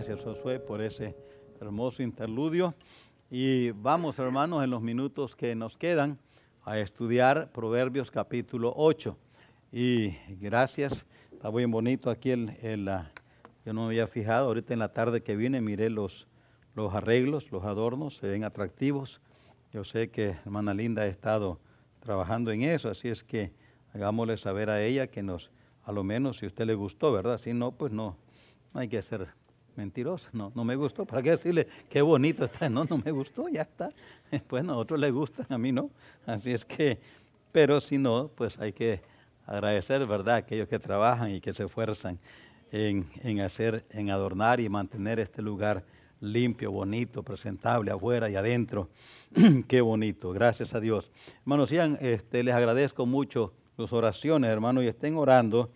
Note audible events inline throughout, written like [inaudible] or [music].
Gracias, Josué, por ese hermoso interludio. Y vamos, hermanos, en los minutos que nos quedan a estudiar Proverbios capítulo 8. Y gracias, está muy bonito aquí el, el yo no me había fijado, ahorita en la tarde que viene miré los, los arreglos, los adornos, se ven atractivos. Yo sé que hermana Linda ha estado trabajando en eso, así es que hagámosle saber a ella que nos, a lo menos si a usted le gustó, ¿verdad? Si no, pues no, no hay que ser mentirosa. No, no me gustó. ¿Para qué decirle qué bonito está? No, no me gustó, ya está. [laughs] Bueno, a otros les gustan, a mí no. Así es que, pero si no, pues hay que agradecer, ¿verdad?, aquellos que trabajan y que se esfuerzan en, en hacer, en adornar y mantener este lugar limpio, bonito, presentable, afuera y adentro. [clears throat] qué bonito, gracias a Dios. Hermanos, este, les agradezco mucho sus oraciones, hermanos, y estén orando.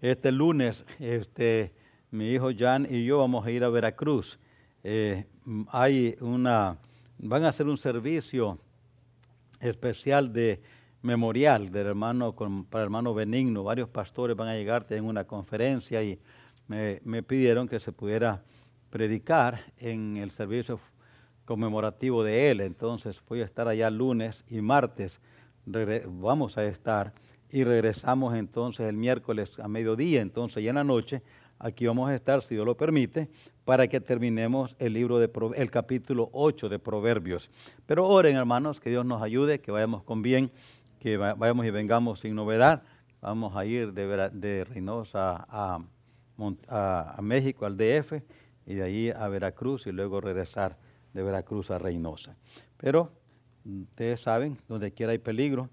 Este lunes, este, mi hijo Jan y yo vamos a ir a Veracruz. Eh, hay una, van a hacer un servicio especial de memorial del hermano para el hermano Benigno. Varios pastores van a llegar, en una conferencia y me, me, pidieron que se pudiera predicar en el servicio conmemorativo de él. Entonces voy a estar allá lunes y martes. Vamos a estar y regresamos entonces el miércoles a mediodía. Entonces ya en la noche Aquí vamos a estar, si Dios lo permite, para que terminemos el libro de el capítulo 8 de Proverbios. Pero oren, hermanos, que Dios nos ayude, que vayamos con bien, que vayamos y vengamos sin novedad. Vamos a ir de, de Reynosa a, a, México, al DF, y de ahí a Veracruz, y luego regresar de Veracruz a Reynosa. Pero ustedes saben, donde quiera hay peligro,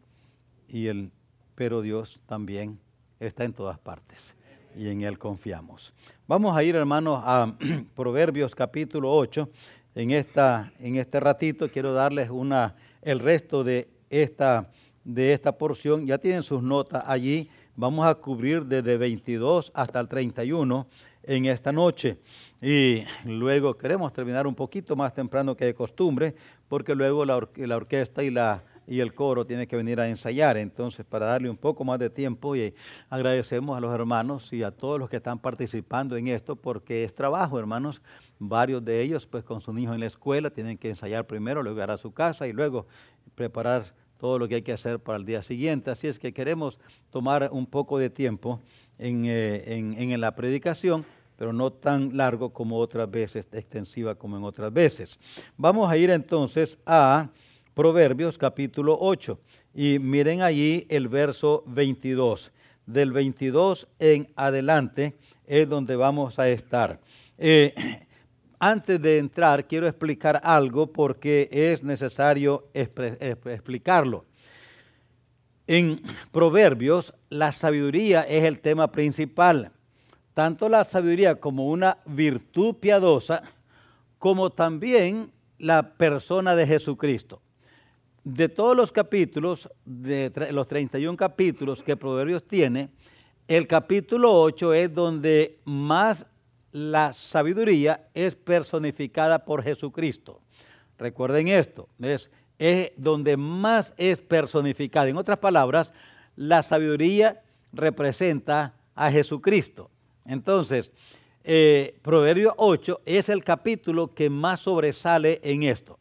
y el, pero Dios también está en todas partes y en Él confiamos. Vamos a ir, hermanos, a [clears throat] Proverbios capítulo 8. En, esta, en este ratito quiero darles una, el resto de esta, de esta porción. Ya tienen sus notas allí. Vamos a cubrir desde 22 hasta el 31 en esta noche. Y luego queremos terminar un poquito más temprano que de costumbre, porque luego la, la orquesta y la y el coro tiene que venir a ensayar. Entonces, para darle un poco más de tiempo, y agradecemos a los hermanos y a todos los que están participando en esto, porque es trabajo, hermanos. Varios de ellos, pues con sus hijos en la escuela, tienen que ensayar primero, luego ir a su casa y luego preparar todo lo que hay que hacer para el día siguiente. Así es que queremos tomar un poco de tiempo en, eh, en la predicación pero no tan largo como otras veces, extensiva como en otras veces. Vamos a ir entonces a Proverbios capítulo 8. Y miren allí el verso 22. Del 22 en adelante es donde vamos a estar. Eh, [clears throat] antes de entrar, quiero explicar algo porque es necesario explicarlo. En Proverbios, la sabiduría es el tema principal. Tanto la sabiduría como una virtud piadosa, como también la persona de Jesucristo de todos los capítulos, de los 31 capítulos que Proverbios tiene, el capítulo 8 es donde más la sabiduría es personificada por Jesucristo. Recuerden esto, es, donde más es personificada. En otras palabras, la sabiduría representa a Jesucristo. Entonces, eh, Proverbio 8 es el capítulo que más sobresale en esto.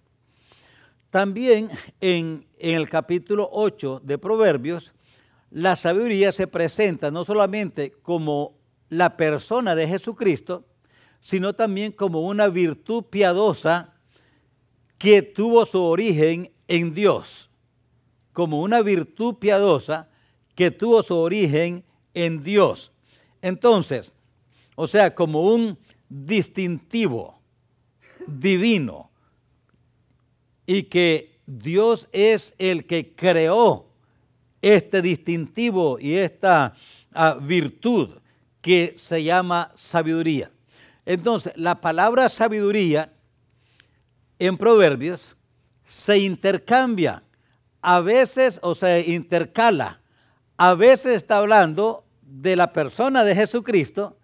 También en, el capítulo 8 de Proverbios, la sabiduría se presenta no solamente como la persona de Jesucristo, sino también como una virtud piadosa que tuvo su origen en Dios, como una virtud piadosa que tuvo su origen en Dios. Entonces, o sea, como un distintivo divino, y que Dios es el que creó este distintivo y esta ah, virtud que se llama sabiduría. Entonces, la palabra sabiduría en Proverbios se intercambia, a veces o se intercala, a veces está hablando de la persona de Jesucristo,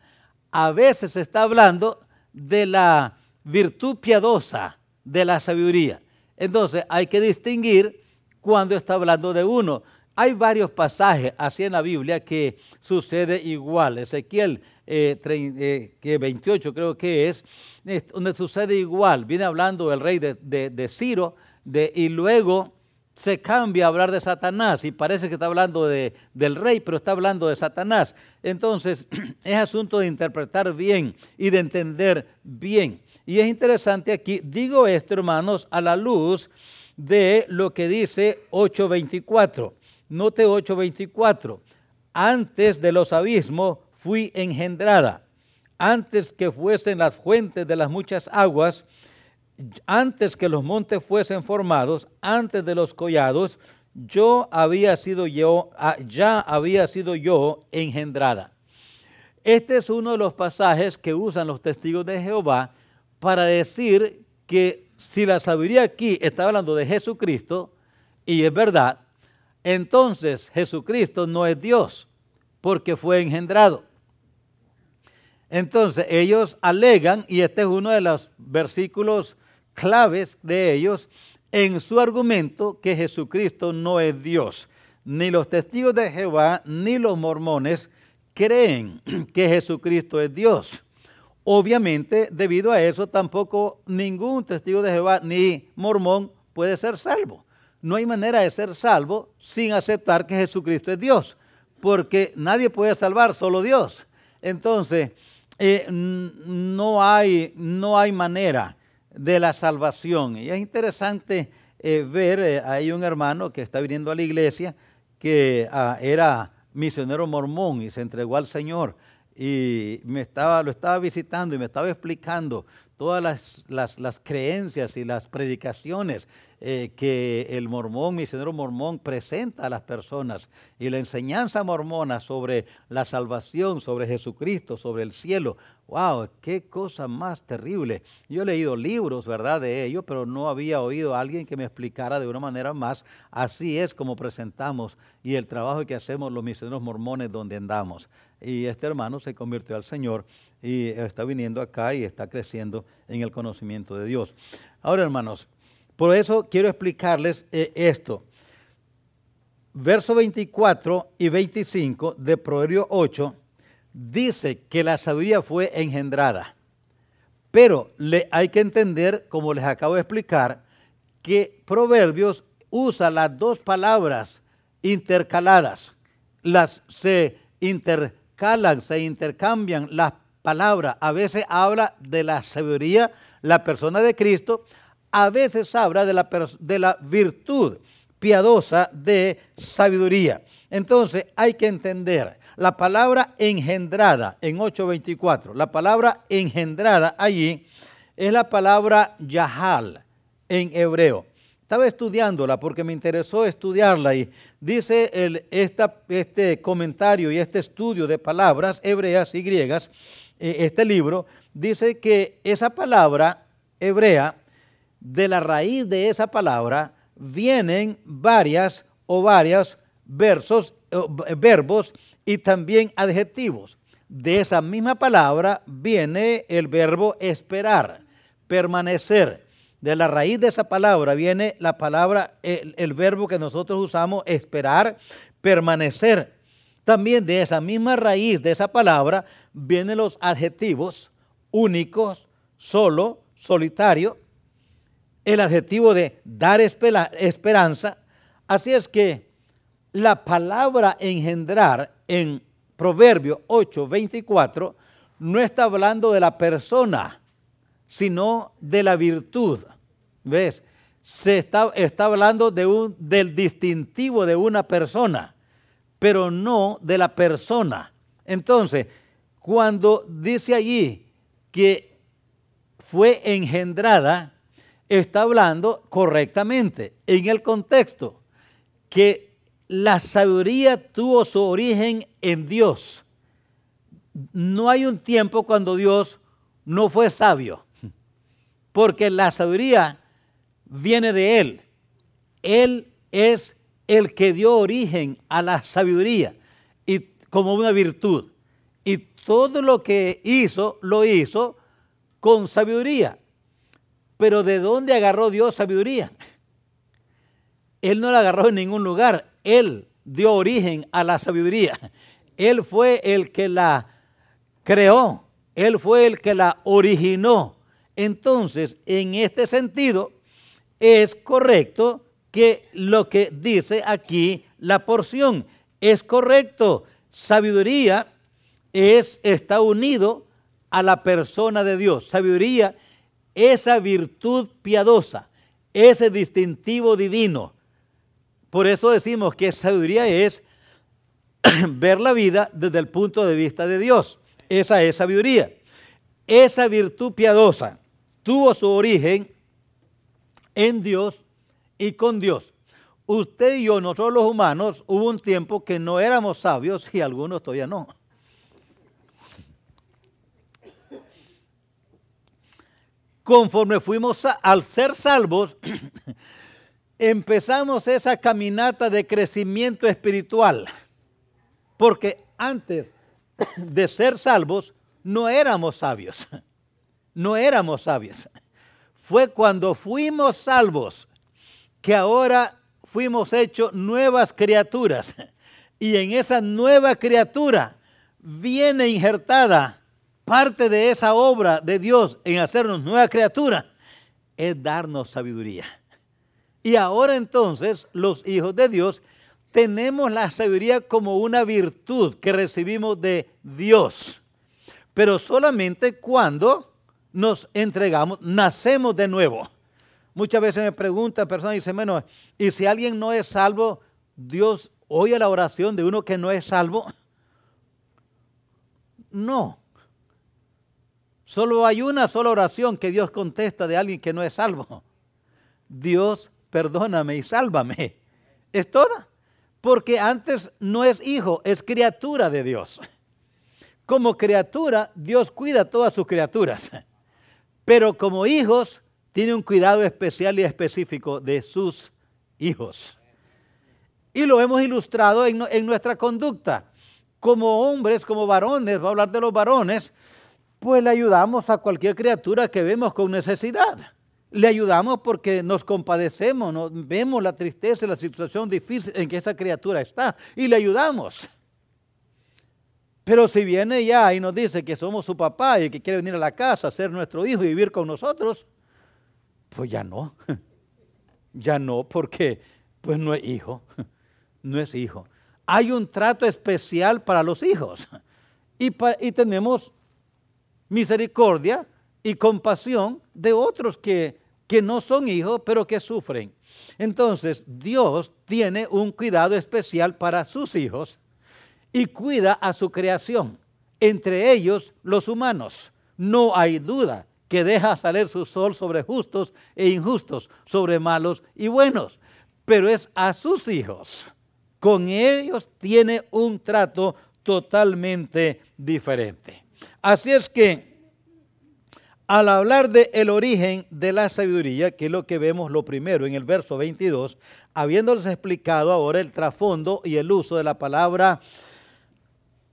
a veces está hablando de la virtud piadosa de la sabiduría. Entonces hay que distinguir cuando está hablando de uno. hay varios pasajes así en la Biblia que sucede igual. Ezequiel eh, eh, que 28 creo que es, donde sucede igual. Viene hablando del rey de, Ciro y luego se cambia a hablar de Satanás y parece que está hablando de, del rey, pero está hablando de Satanás. Entonces [clears throat] es asunto de interpretar bien y de entender bien. Y es interesante aquí, digo esto hermanos, a la luz de lo que dice 8.24. Note 8.24. Antes de los abismos fui engendrada, antes que fuesen las fuentes de las muchas aguas, antes que los montes fuesen formados, antes de los collados, yo había sido yo, ah, ya había sido yo engendrada. Este es uno de los pasajes que usan los testigos de Jehová para decir que si la sabiduría aquí está hablando de Jesucristo, y es verdad, entonces Jesucristo no es Dios, porque fue engendrado. Entonces ellos alegan, y este es uno de los versículos claves de ellos, en su argumento que Jesucristo no es Dios. Ni los testigos de Jehová ni los mormones creen [clears throat] que Jesucristo es Dios. Obviamente, debido a eso, tampoco ningún testigo de Jehová ni mormón puede ser salvo. No hay manera de ser salvo sin aceptar que Jesucristo es Dios, porque nadie puede salvar, solo Dios. Entonces, eh, no, hay, no hay manera de la salvación. Y es interesante eh, ver, eh, hay un hermano que está viniendo a la iglesia que ah, era misionero mormón y se entregó al Señor y me estaba, lo estaba visitando y me estaba explicando todas las, creencias y las predicaciones eh, que el mormón, misionero mormón, presenta a las personas y la enseñanza mormona sobre la salvación, sobre Jesucristo, sobre el cielo. ¡Wow! ¡Qué cosa más terrible! Yo he leído libros, ¿verdad?, de ello, pero no había oído a alguien que me explicara de una manera más. Así es como presentamos y el trabajo que hacemos los misioneros mormones donde andamos y este hermano se convirtió al Señor y está viniendo acá y está creciendo en el conocimiento de Dios. Ahora, hermanos, por eso quiero explicarles eh, esto. Verso 24 y 25 de Proverbio 8 dice que la sabiduría fue engendrada. Pero le, hay que entender, como les acabo de explicar, que Proverbios usa las dos palabras intercaladas. Las se inter se intercambian las palabras. A veces habla de la sabiduría, la persona de Cristo, a veces habla de la, de la virtud piadosa de sabiduría. Entonces hay que entender la palabra engendrada en 8.24. La palabra engendrada allí es la palabra yahal en hebreo estaba estudiándola porque me interesó estudiarla y dice este comentario y este estudio de palabras hebreas y griegas, eh, este libro, dice que esa palabra hebrea, de la raíz de esa palabra, vienen varias o varios versos, verbos y también adjetivos. De esa misma palabra viene el verbo esperar, permanecer de la raíz de esa palabra viene la palabra, el, verbo que nosotros usamos, esperar, permanecer. También de esa misma raíz de esa palabra vienen los adjetivos únicos, solo, solitario, el adjetivo de dar esperanza. Así es que la palabra engendrar en Proverbio 8, 24 no está hablando de la persona, sino de la virtud. ¿Ves? Se está, está hablando del distintivo de una persona, pero no de la persona. Entonces, cuando dice allí que fue engendrada, está hablando correctamente en el contexto que la sabiduría tuvo su origen en Dios. No hay un tiempo cuando Dios no fue sabio, porque la sabiduría viene de Él. Él es el que dio origen a la sabiduría y como una virtud. Y todo lo que hizo, lo hizo con sabiduría. Pero ¿de dónde agarró Dios sabiduría? Él no la agarró en ningún lugar. Él dio origen a la sabiduría. Él fue el que la creó, Él fue el que la originó. Entonces, en este sentido, es correcto que lo que dice aquí la porción es correcto. Sabiduría es, está unido a la persona de Dios. Sabiduría, esa virtud piadosa, ese distintivo divino. Por eso decimos que sabiduría es [clears throat] ver la vida desde el punto de vista de Dios. Esa es sabiduría. Esa virtud piadosa tuvo su origen en Dios y con Dios. Usted y yo, nosotros los humanos, hubo un tiempo que no éramos sabios y algunos todavía no. Conforme fuimos al ser salvos, [clears throat] empezamos esa caminata de crecimiento espiritual. Porque antes de ser salvos, no éramos sabios. No éramos sabios. Fue cuando fuimos salvos que ahora fuimos hechos nuevas criaturas. Y en esa nueva criatura viene injertada parte de esa obra de Dios en hacernos nueva criatura, es darnos sabiduría. Y ahora entonces los hijos de Dios tenemos la sabiduría como una virtud que recibimos de Dios, pero solamente cuando nos entregamos, nacemos de nuevo. Muchas veces me preguntan personas y dicen, bueno, ¿y si alguien no es salvo, Dios oye la oración de uno que no es salvo? No. Solo hay una sola oración que Dios contesta de alguien que no es salvo. Dios, perdóname y sálvame. Es toda. Porque antes no es hijo, es criatura de Dios. Como criatura, Dios cuida a todas sus criaturas. Pero como hijos, tiene un cuidado especial y específico de sus hijos. Y lo hemos ilustrado en, en nuestra conducta. Como hombres, como varones, va a hablar de los varones, pues le ayudamos a cualquier criatura que vemos con necesidad. Le ayudamos porque nos compadecemos, vemos la tristeza la situación difícil en que esa criatura está y le ayudamos. Pero si viene ya y nos dice que somos su papá y que quiere venir a la casa, ser nuestro hijo y vivir con nosotros, pues ya no. [laughs] Ya no, porque pues no es hijo. [laughs] No es hijo. Hay un trato especial para los hijos. Y tenemos misericordia y compasión de otros que, que no son hijos, pero que sufren. Entonces, Dios tiene un cuidado especial para sus hijos y cuida a su creación, entre ellos los humanos. No hay duda que deja salir su sol sobre justos e injustos, sobre malos y buenos, pero es a sus hijos. Con ellos tiene un trato totalmente diferente. Así es que al hablar del el origen de la sabiduría, que es lo que vemos lo primero en el verso 22, habiéndoles explicado ahora el trasfondo y el uso de la palabra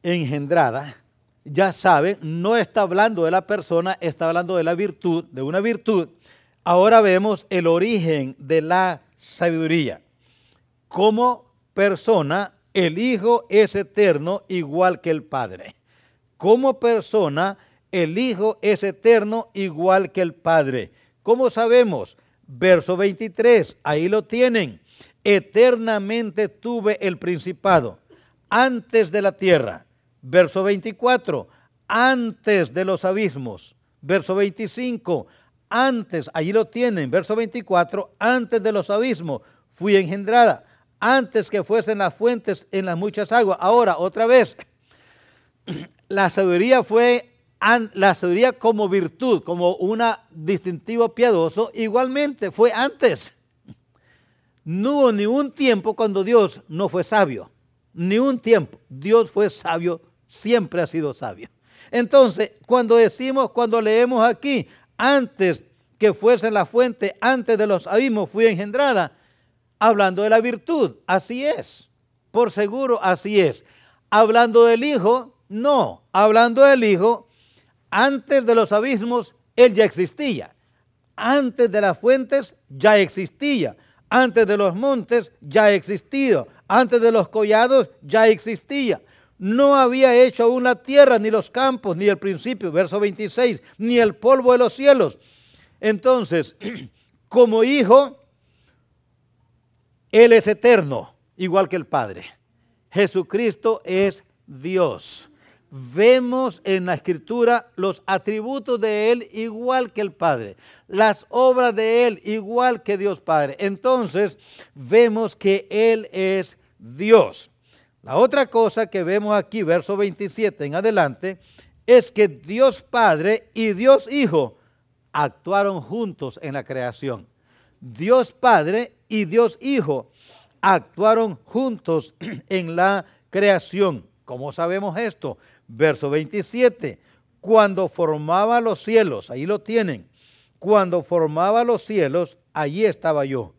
engendrada, ya saben, no está hablando de la persona, está hablando de la virtud, de una virtud. Ahora vemos el origen de la sabiduría. Como persona, el Hijo es eterno igual que el Padre como persona, el Hijo es eterno igual que el Padre. ¿Cómo sabemos? Verso 23, ahí lo tienen. Eternamente tuve el principado antes de la tierra. Verso 24, antes de los abismos. Verso 25, antes, allí lo tienen. Verso 24, antes de los abismos fui engendrada. Antes que fuesen las fuentes en las muchas aguas. Ahora, otra vez, [clears throat] la sabiduría fue la sabiduría como virtud, como un distintivo piadoso, igualmente fue antes. No hubo ni un tiempo cuando Dios no fue sabio. Ni un tiempo. Dios fue sabio, siempre ha sido sabio. Entonces, cuando decimos, cuando leemos aquí, antes que fuese la fuente, antes de los abismos fui engendrada, hablando de la virtud, así es. Por seguro, así es. Hablando del Hijo, no, hablando del Hijo, antes de los abismos, Él ya existía. Antes de las fuentes, ya existía. Antes de los montes, ya ha existido. Antes de los collados ya existía. No había hecho aún la tierra, ni los campos, ni el principio, verso 26, ni el polvo de los cielos. Entonces, [clears throat] como hijo, Él es eterno, igual que el Padre. Jesucristo es Dios. Vemos en la escritura los atributos de Él igual que el Padre, las obras de Él igual que Dios Padre. Entonces vemos que Él es Dios. La otra cosa que vemos aquí, verso 27 en adelante, es que Dios Padre y Dios Hijo actuaron juntos en la creación. Dios Padre y Dios Hijo actuaron juntos [clears throat] en la creación. ¿Cómo sabemos esto? Verso 27. Cuando formaba los cielos, ahí lo tienen. Cuando formaba los cielos, allí estaba yo.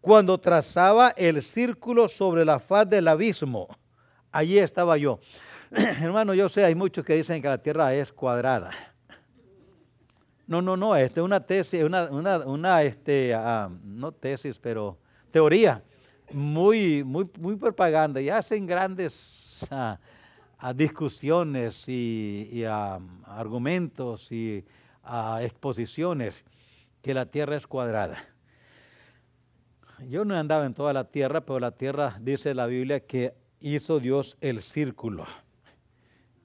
Cuando trazaba el círculo sobre la faz del abismo, allí estaba yo. [clears throat] Hermano, yo sé, hay muchos que dicen que la tierra es cuadrada. No, no, no, esta es una tesis, una, una, este, ah, no tesis, pero teoría muy, muy, muy propaganda y hacen grandes ah, ah, discusiones y, argumentos y exposiciones que la tierra es cuadrada. Yo no andaba en toda la tierra, pero la tierra dice la Biblia que hizo Dios el círculo.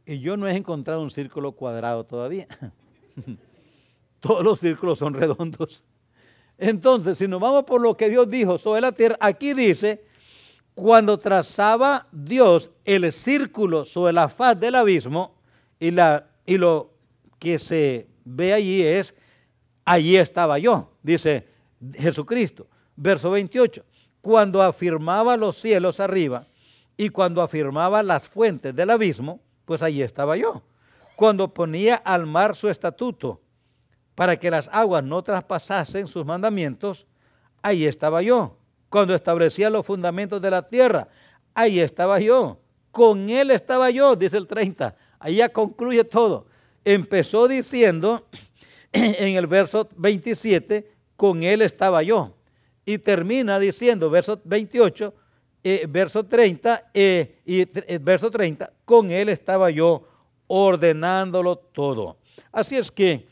Y yo no he encontrado un círculo cuadrado todavía. [laughs] Todos los círculos son redondos. Entonces, si nos vamos por lo que Dios dijo sobre la tierra, aquí dice, cuando trazaba Dios el círculo sobre la faz del abismo, y, la, y lo que se ve allí es, allí estaba yo, dice Jesucristo. Verso 28, cuando afirmaba los cielos arriba y cuando afirmaba las fuentes del abismo, pues allí estaba yo. Cuando ponía al mar su estatuto para que las aguas no traspasasen sus mandamientos, ahí estaba yo. Cuando establecía los fundamentos de la tierra, ahí estaba yo. Con él estaba yo, dice el 30. Ahí ya concluye todo. Empezó diciendo [clears throat] en el verso 27, con él estaba yo. Y termina diciendo, verso 28, eh, verso 30, eh, y eh, verso 30, con él estaba yo ordenándolo todo. Así es que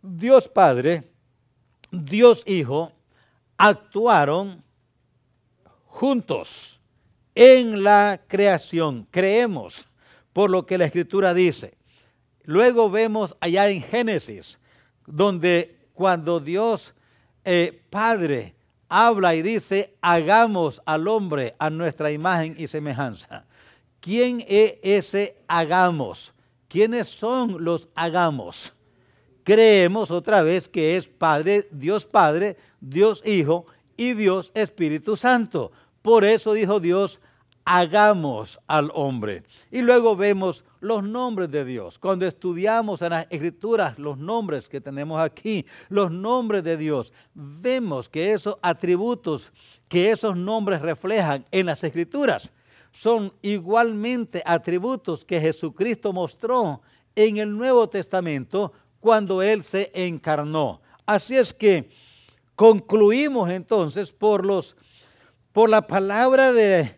Dios Padre, Dios Hijo, actuaron juntos en la creación. Creemos por lo que la Escritura dice. Luego vemos allá en Génesis, donde cuando Dios eh, Padre habla y dice, hagamos al hombre a nuestra imagen y semejanza. ¿Quién es ese hagamos? ¿Quiénes son los hagamos? creemos otra vez que es Padre, Dios Padre, Dios Hijo y Dios Espíritu Santo. Por eso dijo Dios, hagamos al hombre. Y luego vemos los nombres de Dios. Cuando estudiamos en las escrituras los nombres que tenemos aquí, los nombres de Dios, vemos que esos atributos que esos nombres reflejan en las escrituras son igualmente atributos que Jesucristo mostró en el Nuevo Testamento cuando Él se encarnó. Así es que concluimos entonces por, los, por la palabra de,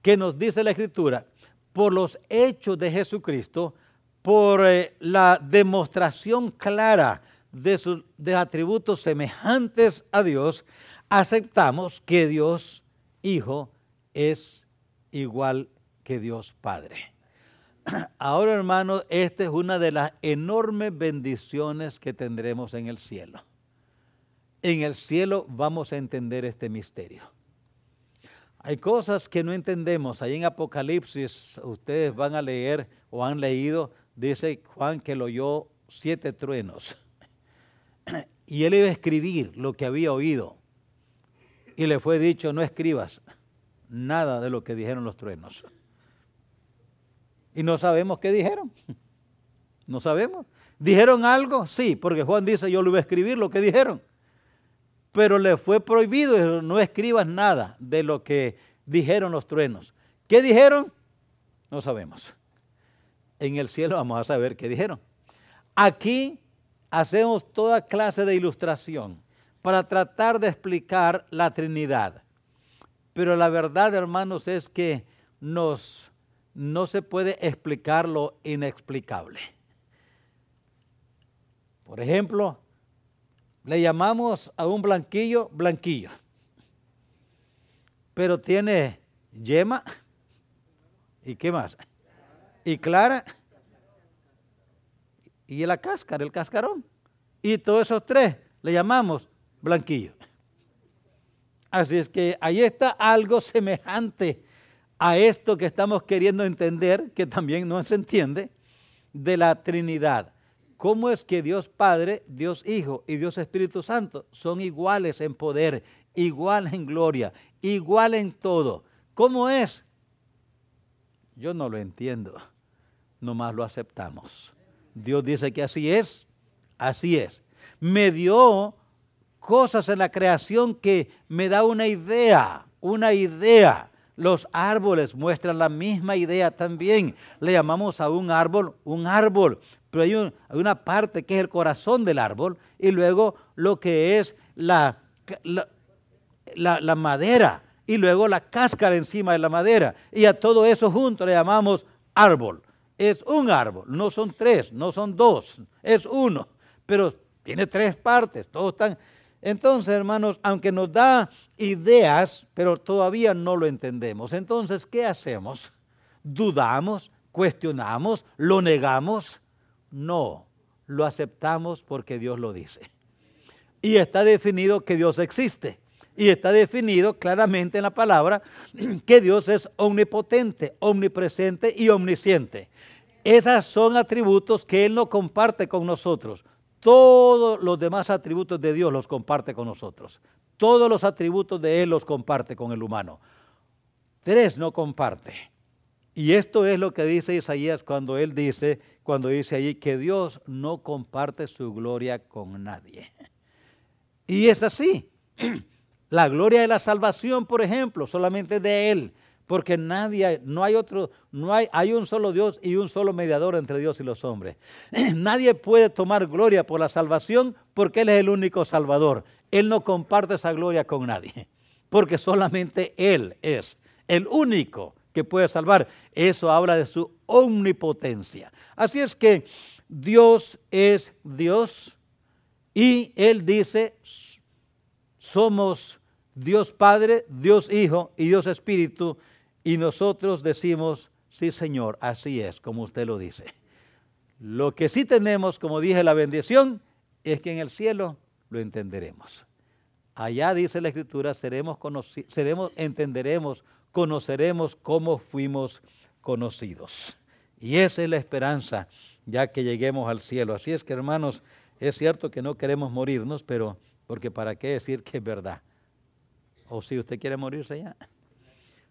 que nos dice la Escritura, por los hechos de Jesucristo, por eh, la demostración clara de sus de atributos semejantes a Dios, aceptamos que Dios Hijo es igual que Dios Padre. [clears throat] Ahora, hermanos, esta es una de las enormes bendiciones que tendremos en el cielo. En el cielo vamos a entender este misterio. Hay cosas que no entendemos. Ahí en Apocalipsis ustedes van a leer o han leído, dice Juan que lo oyó siete truenos. [clears throat] Y él iba a escribir lo que había oído. Y le fue dicho, no escribas nada de lo que dijeron los truenos. Y no sabemos qué dijeron. [laughs] No sabemos. ¿Dijeron algo? Sí, porque Juan dice, yo le voy a escribir lo que dijeron. Pero le fue prohibido, no escribas nada de lo que dijeron los truenos. ¿Qué dijeron? No sabemos. En el cielo vamos a saber qué dijeron. Aquí hacemos toda clase de ilustración para tratar de explicar la Trinidad. Pero la verdad, hermanos, es que nos, no se puede explicar lo inexplicable. Por ejemplo, le llamamos a un blanquillo blanquillo, pero tiene yema y qué más, y clara y la cáscara, el cascarón. Y todos esos tres le llamamos blanquillo. Así es que ahí está algo semejante a esto que estamos queriendo entender, que también no se entiende, de la Trinidad. ¿Cómo es que Dios Padre, Dios Hijo y Dios Espíritu Santo son iguales en poder, igual en gloria, igual en todo? ¿Cómo es? Yo no lo entiendo, nomás lo aceptamos. Dios dice que así es, así es. Me dio cosas en la creación que me da una idea, una idea. Los árboles muestran la misma idea también. Le llamamos a un árbol un árbol, pero hay, una parte que es el corazón del árbol y luego lo que es la, la, madera y luego la cáscara encima de la madera. Y a todo eso junto le llamamos árbol. Es un árbol, no son tres, no son dos, es uno, pero tiene tres partes, todos están. Entonces, hermanos, aunque nos da ideas, pero todavía no lo entendemos. Entonces, ¿qué hacemos? ¿Dudamos? ¿Cuestionamos? ¿Lo negamos? No, lo aceptamos porque Dios lo dice. Y está definido que Dios existe. Y está definido claramente en la palabra [clears throat] que Dios es omnipotente, omnipresente y omnisciente. Esos son atributos que Él no comparte con nosotros. Todos los demás atributos de Dios los comparte con nosotros. Todos los atributos de Él los comparte con el humano. Tres no comparte. Y esto es lo que dice Isaías cuando él dice, cuando dice allí que Dios no comparte su gloria con nadie. Y es así. [clears throat] La gloria de la salvación, por ejemplo, solamente de Él, porque nadie, no hay otro, no hay, hay un solo Dios y un solo mediador entre Dios y los hombres. [clears throat] Nadie puede tomar gloria por la salvación porque Él es el único Salvador. Él no comparte esa gloria con nadie, porque solamente Él es el único que puede salvar. Eso habla de su omnipotencia. Así es que Dios es Dios y Él dice, somos Dios Padre, Dios Hijo y Dios Espíritu, y nosotros decimos, sí Señor, así es, como usted lo dice. Lo que sí tenemos, como dije, la bendición, es que en el cielo lo entenderemos. Allá dice la Escritura, seremos, seremos entenderemos, conoceremos cómo fuimos conocidos. Y esa es la esperanza, ya que lleguemos al cielo. Así es que, hermanos, es cierto que no queremos morirnos, pero porque para qué decir que es verdad. ¿O si usted quiere morirse ya?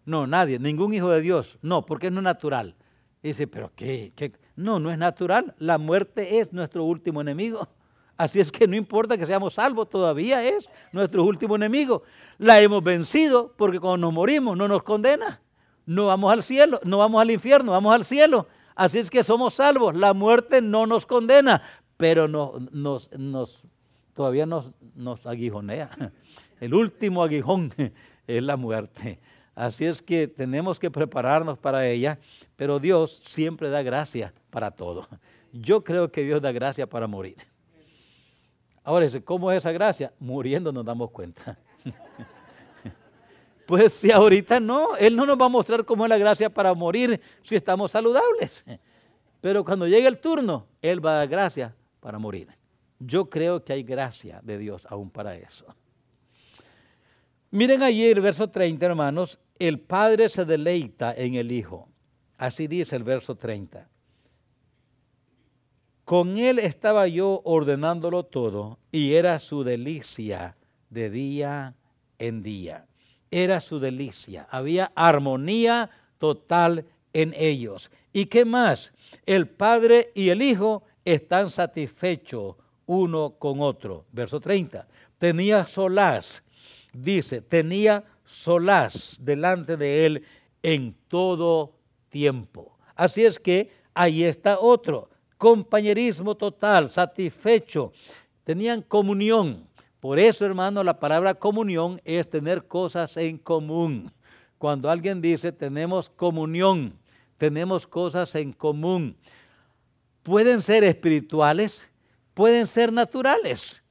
No, nadie, ningún hijo de Dios. No, porque no es natural. dice, pero ¿qué, ¿qué? No, no es natural. La muerte es nuestro último enemigo. [laughs] Así es que no importa que seamos salvos, todavía es nuestro último enemigo. La hemos vencido porque cuando nos morimos no nos condena. No vamos al cielo, no vamos al infierno, vamos al cielo. Así es que somos salvos. La muerte no nos condena, pero no, nos, nos, todavía nos, nos aguijonea. [laughs] El último aguijón [laughs] es la muerte. Así es que tenemos que prepararnos para ella, pero Dios siempre da gracia para todo. Yo creo que Dios da gracia para morir. Ahora, ¿cómo es esa gracia? Muriendo nos damos cuenta. [laughs] Pues si ahorita no, Él no nos va a mostrar cómo es la gracia para morir si estamos saludables. Pero cuando llegue el turno, Él va a dar gracia para morir. Yo creo que hay gracia de Dios aún para eso. Miren allí el verso 30, hermanos, el Padre se deleita en el Hijo. Así dice el verso 30. Con Él estaba yo ordenándolo todo y era su delicia de día en día. Era su delicia. Había armonía total en ellos. ¿Y qué más? El Padre y el Hijo están satisfechos uno con otro. Verso 30. Tenía solaz dice, tenía solaz delante de él en todo tiempo. Así es que ahí está otro, compañerismo total, satisfecho, tenían comunión, Por eso, hermano, la palabra comunión es tener cosas en común. Cuando alguien dice tenemos comunión, tenemos cosas en común. Pueden ser espirituales, pueden ser naturales.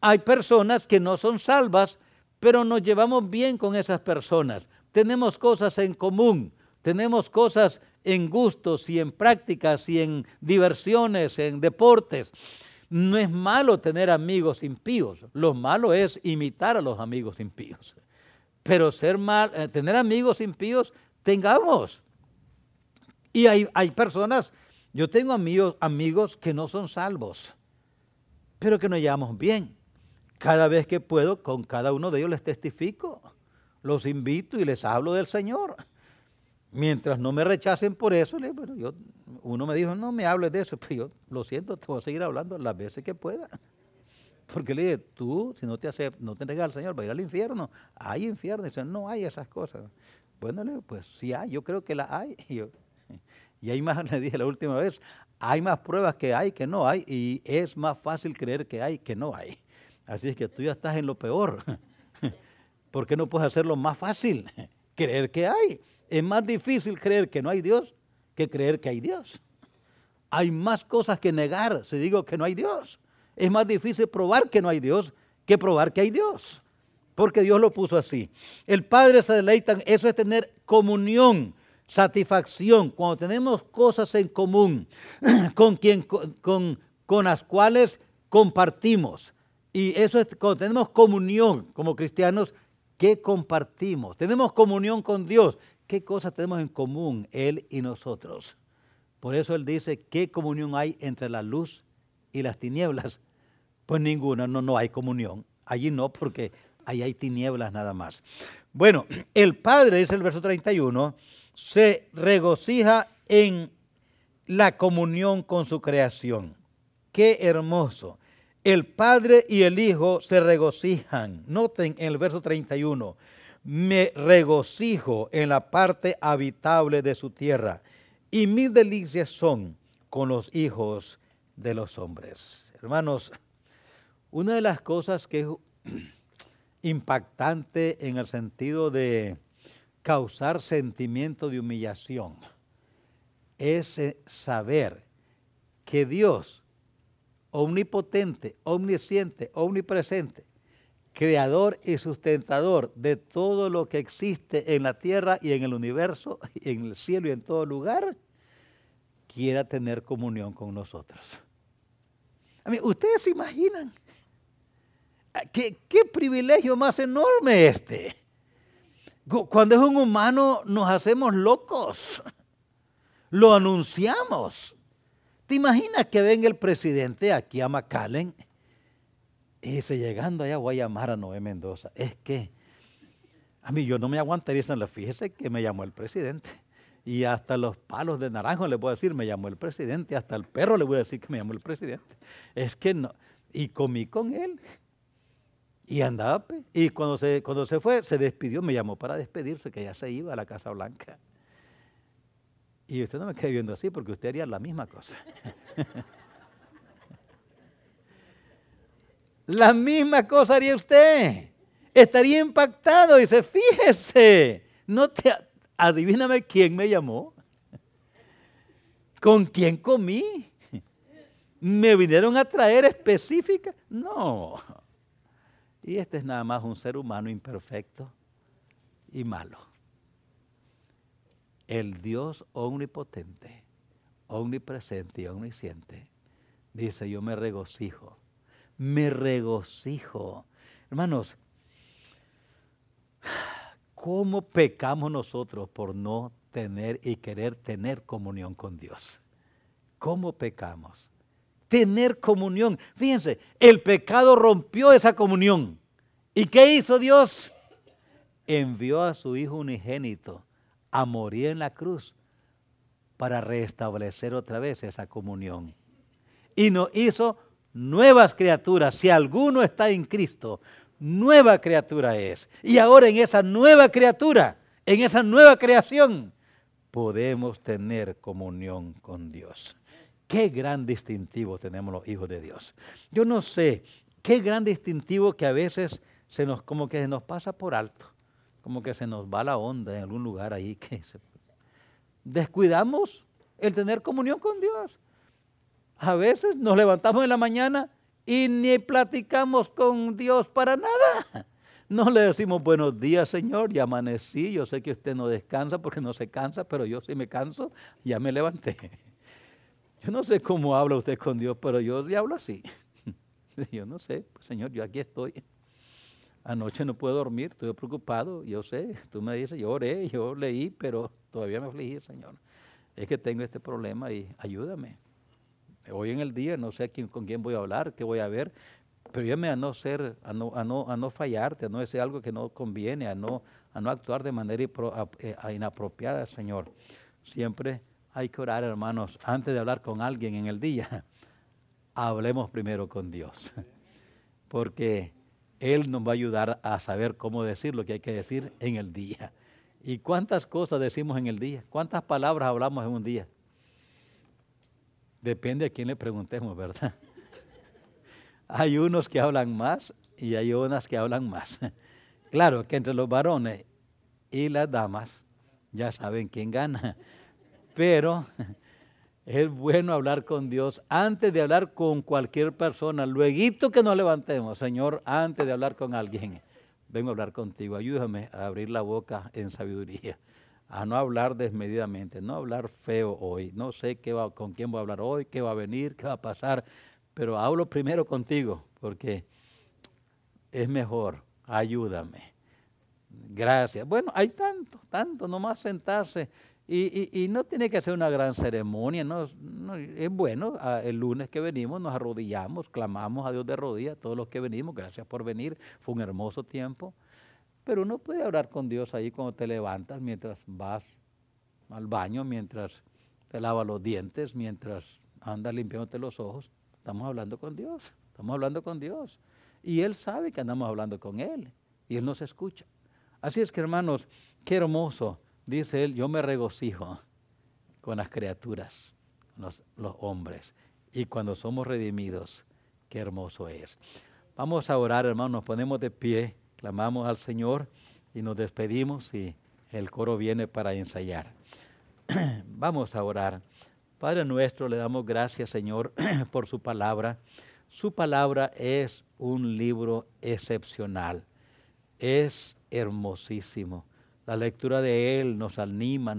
Hay personas que no son salvas, pero nos llevamos bien con esas personas. Tenemos cosas en común, tenemos cosas en gustos y en prácticas y en diversiones, en deportes. No es malo tener amigos impíos, lo malo es imitar a los amigos impíos. Pero ser mal, eh, tener amigos impíos, tengamos. Y hay, hay personas, yo tengo amigos, amigos que no son salvos, pero que nos llevamos bien. Cada vez que puedo, con cada uno de ellos les testifico, los invito y les hablo del Señor. Mientras no me rechacen por eso, bueno, yo, uno me dijo, no me hables de eso, [laughs] pero yo lo siento, te voy a seguir hablando las veces que pueda. [laughs] Porque le dije, tú, si no te hace, no te entregas al Señor, va a ir al infierno. Hay infierno. Dice, no hay esas cosas. Bueno, le digo, pues sí hay, yo creo que las hay. [laughs] Y, yo, y hay más, le dije la última vez, hay más pruebas que hay que no hay. Y es más fácil creer que hay que no hay. Así es que tú ya estás en lo peor. [laughs] ¿Por qué no puedes hacerlo más fácil? [laughs] Creer que hay. Es más difícil creer que no hay Dios que creer que hay Dios. Hay más cosas que negar si digo que no hay Dios. Es más difícil probar que no hay Dios que probar que hay Dios. Porque Dios lo puso así. El Padre se deleita, eso es tener comunión, satisfacción, cuando tenemos cosas en común [clears throat] con, quien, con, con las cuales compartimos. Y eso es cuando tenemos comunión como cristianos, ¿qué compartimos? Tenemos comunión con Dios. ¿Qué cosas tenemos en común Él y nosotros? Por eso Él dice, ¿qué comunión hay entre la luz y las tinieblas? Pues ninguna, no, no hay comunión. Allí no, porque ahí hay tinieblas nada más. Bueno, el Padre, dice el verso 31, se regocija en la comunión con su creación. Qué hermoso. El Padre y el Hijo se regocijan. Noten en el verso 31 me regocijo en la parte habitable de su tierra, y mis delicias son con los hijos de los hombres. Hermanos, una de las cosas que es [clears throat] impactante en el sentido de causar sentimiento de humillación es eh, saber que Dios, omnipotente, omnisciente, omnipresente, creador y sustentador de todo lo que existe en la tierra y en el universo, en el cielo y en todo lugar, quiera tener comunión con nosotros. A mí, ustedes se imaginan qué, qué privilegio más enorme este. Cuando es un humano nos hacemos locos, lo anunciamos. ¿Te imaginas que venga el presidente aquí a McAllen? Y dice, llegando allá voy a llamar a Noé Mendoza. Es que a mí yo no me aguantaría la fíjese que me llamó el presidente. Y hasta los palos de naranjo le voy a decir, me llamó el presidente. Hasta el perro le voy a decir que me llamó el presidente. Es que no. Y comí con él. Y andaba. Y cuando se, cuando se fue, se despidió, me llamó para despedirse, que ya se iba a la Casa Blanca. Y usted no me quede viendo así porque usted haría la misma cosa. [laughs] La misma cosa haría usted. Estaría impactado. y Dice, fíjese, no te, adivíname quién me llamó. ¿Con quién comí? ¿Me vinieron a traer específica? No. Y este es nada más un ser humano imperfecto y malo. El Dios omnipotente, omnipresente y omnisciente dice, yo me regocijo me regocijo. Hermanos, ¿cómo pecamos nosotros por no tener y querer tener comunión con Dios? ¿Cómo pecamos? Tener comunión. Fíjense, el pecado rompió esa comunión. ¿Y qué hizo Dios? Envió a su Hijo unigénito a morir en la cruz para restablecer otra vez esa comunión. Y nos hizo nuevas criaturas. Si alguno está en Cristo, nueva criatura es. Y ahora en esa nueva criatura, en esa nueva creación, podemos tener comunión con Dios. Qué gran distintivo tenemos los hijos de Dios. Yo no sé qué gran distintivo que a veces se nos, como que se nos pasa por alto, como que se nos va la onda en algún lugar ahí [laughs] que descuidamos el tener comunión con Dios. A veces nos levantamos en la mañana y ni platicamos con Dios para nada. [laughs] No le decimos buenos días, Señor, ya amanecí, yo sé que usted no descansa porque no se cansa, pero yo sí me canso, ya me levanté. [laughs] Yo no sé cómo habla usted con Dios, pero yo le hablo así. Yo no sé, pues, Señor, yo aquí estoy. Anoche no puedo dormir, estoy preocupado, yo sé, tú me dices, yo oré, yo leí, pero todavía me afligí, Señor. Es que tengo este problema y ayúdame. Hoy en el día no sé con quién voy a hablar, qué voy a ver, pero ayúdame a no ser, a no, a no, a no fallarte, a no decir algo que no conviene, a no, a no actuar de manera eh, inapropiada, Señor. Siempre hay que orar, hermanos, antes de hablar con alguien en el día. [laughs] Hablemos primero con Dios, [laughs] porque Él nos va a ayudar a saber cómo decir lo que hay que decir en el día. ¿Y cuántas cosas decimos en el día? ¿Cuántas palabras hablamos en un día? Depende a quién le preguntemos, ¿verdad? [laughs] hay unos que hablan más y hay unas que hablan más. [laughs] Claro que entre los varones y las damas ya saben quién gana, [laughs] pero es bueno hablar con Dios antes de hablar con cualquier persona. Luego que nos levantemos, Señor, antes de hablar con alguien, vengo a hablar contigo. Ayúdame a abrir la boca en sabiduría, a no hablar desmedidamente, no hablar feo hoy. No sé qué va, con quién voy a hablar hoy, qué va a venir, qué va a pasar pero hablo primero contigo porque es mejor, ayúdame. Gracias. Bueno, hay tanto, tanto, nomás sentarse. Y, no tiene que ser una gran ceremonia, no, es bueno, el lunes que venimos nos arrodillamos, clamamos a Dios de rodillas, todos los que venimos, gracias por venir, fue un hermoso tiempo, pero uno puede hablar con Dios ahí cuando te levantas, mientras vas al baño, mientras te lavas los dientes, mientras andas limpiándote los ojos, Estamos hablando con Dios, estamos hablando con Dios. Y Él sabe que andamos hablando con Él y Él nos escucha. Así es que hermanos, qué hermoso, dice Él, yo me regocijo con las criaturas, los, los hombres. Y cuando somos redimidos, qué hermoso es. Vamos a orar, hermanos, nos ponemos de pie, clamamos al Señor y nos despedimos y el coro viene para ensayar. [clears throat] Vamos a orar. Padre nuestro, le damos gracias, Señor, [clears throat] por su palabra. Su palabra es un libro excepcional. Es hermosísimo. La lectura de él nos anima,